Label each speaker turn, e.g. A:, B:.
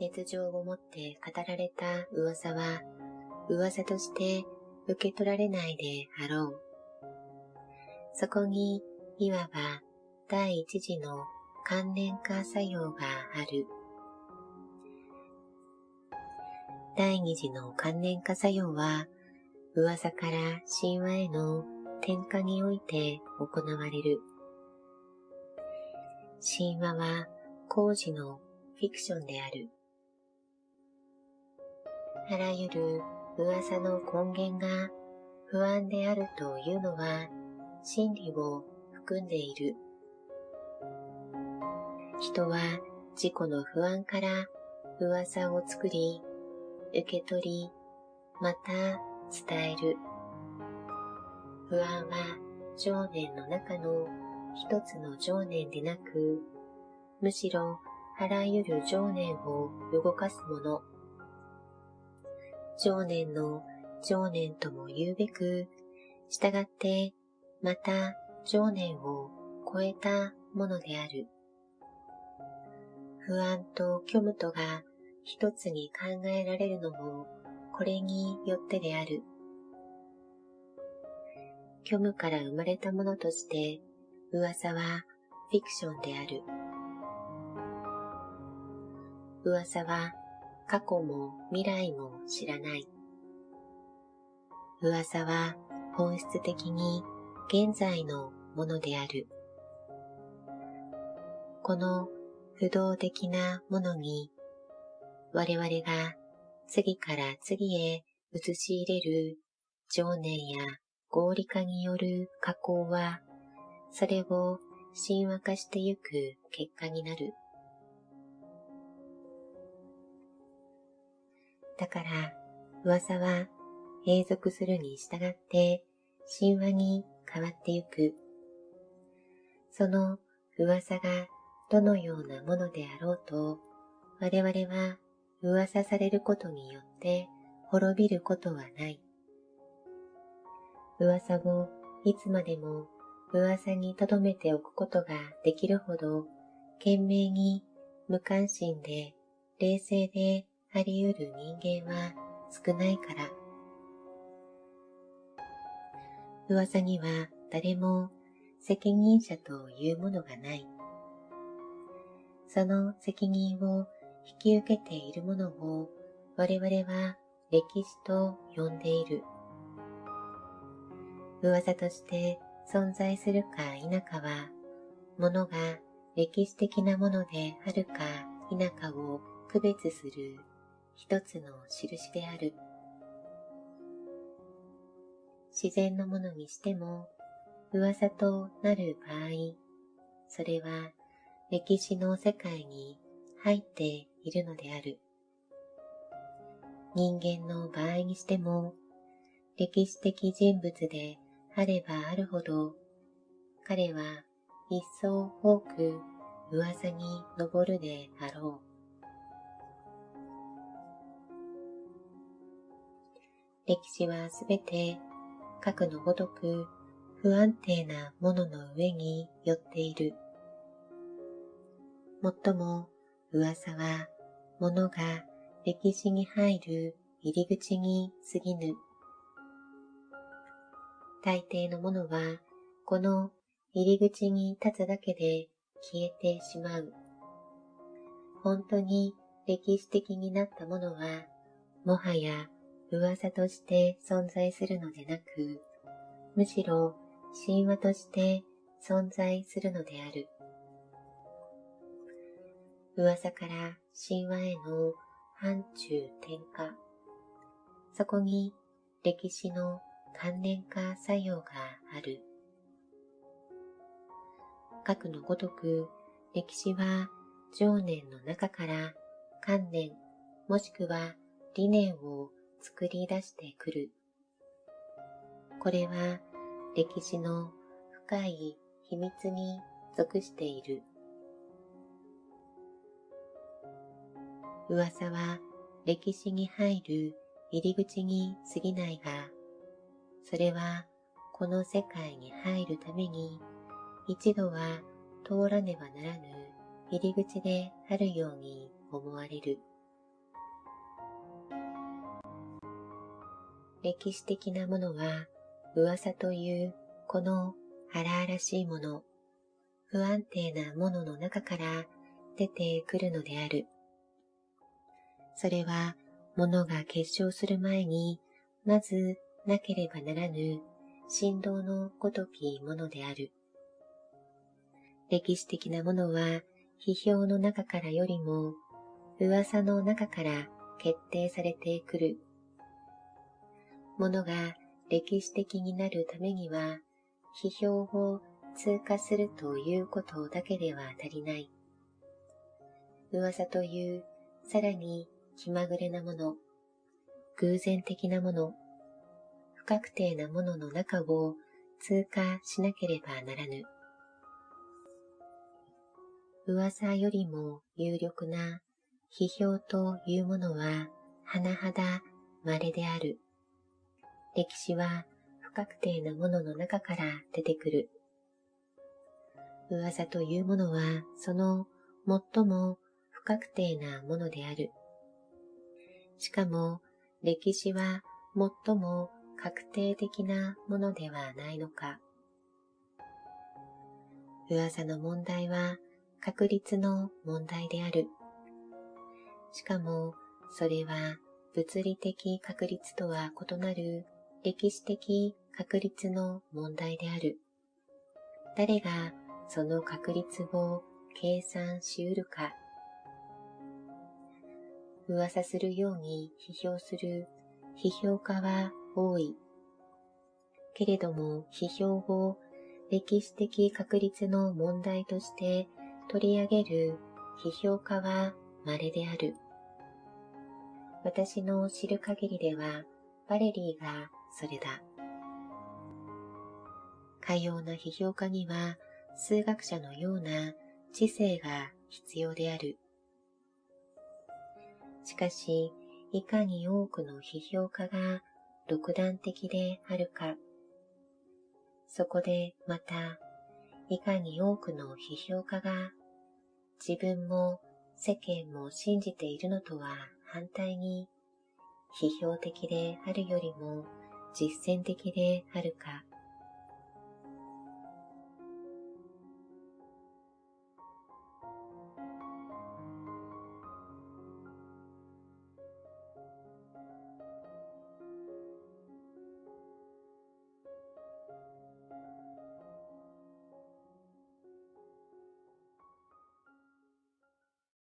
A: 熱情を持って語られた噂は噂として受け取られないであろう。そこにいわば第一次の関連化作用がある。第二次の関連化作用は噂から神話への転化において行われる。神話は工事のフィクションである。あらゆる噂の根源が不安であるというのは真理を含んでいる。人は自己の不安から噂を作り、受け取り、また伝える。不安は情念の中の一つの情念でなく、むしろあらゆる情念を動かすもの。情念の情念とも言うべく、従ってまた情念を超えたものである。不安と虚無とが一つに考えられるのもこれによってである。虚無から生まれたものとして噂はフィクションである。噂は過去も未来も知らない。噂は本質的に現在のものである。この不動的なものに我々が次から次へ移し入れる情念や合理化による加工はそれを神話化してゆく結果になる。だから、噂は永続するに従って神話に変わってゆく。その噂がどのようなものであろうと、我々は噂されることによって滅びることはない。噂をいつまでも噂に留めておくことができるほど、懸命に無関心で冷静であり得る人間は少ないから。噂には誰も責任者というものがない。その責任を引き受けているものを我々は歴史と呼んでいる。噂として存在するか否かは、ものが歴史的なものであるか否かを区別する一つの印である。自然のものにしても噂となる場合、それは歴史の世界に入っているのである。人間の場合にしても、歴史的人物であればあるほど、彼は一層多く噂に上るであろう。歴史はすべて核のごとく不安定なものの上に寄っている。もっとも噂は物が歴史に入る入り口に過ぎぬ。大抵のものは、この入り口に立つだけで消えてしまう。本当に歴史的になったものは、もはや噂として存在するのでなく、むしろ神話として存在するのである。噂から神話への範疇転化。そこに歴史の関連化作用がある。核のごとく歴史は情念の中から観念もしくは理念を作り出してくる。これは歴史の深い秘密に属している。噂は歴史に入る入り口に過ぎないが、それはこの世界に入るために一度は通らねばならぬ入り口であるように思われる。歴史的なものは噂というこの荒々しいもの、不安定なものの中から出てくるのである。それは物が結晶する前にまずなければならぬ振動のごときものである。歴史的なものは批評の中からよりも噂の中から決定されてくる。ものが歴史的になるためには批評を通過するということだけでは足りない。噂というさらに気まぐれなもの、偶然的なもの、不確定なものの中を通過しなければならぬ。噂よりも有力な批評というものは甚だ稀である。歴史は不確定なものの中から出てくる。噂というものはその最も不確定なものである。しかも歴史は最も確定的なものではないのか。噂の問題は確率の問題である。しかも、それは物理的確率とは異なる歴史的確率の問題である。誰がその確率を計算しうるか。噂するように批評する批評家は多い。けれども批評を歴史的確率の問題として取り上げる批評家は稀である。私の知る限りでは、バレリーがそれだ。かような批評家には、数学者のような知性が必要である。しかし、いかに多くの批評家が独断的であるか、そこでまた、いかに多くの批評家が自分も世間も信じているのとは反対に批評的であるよりも実践的であるか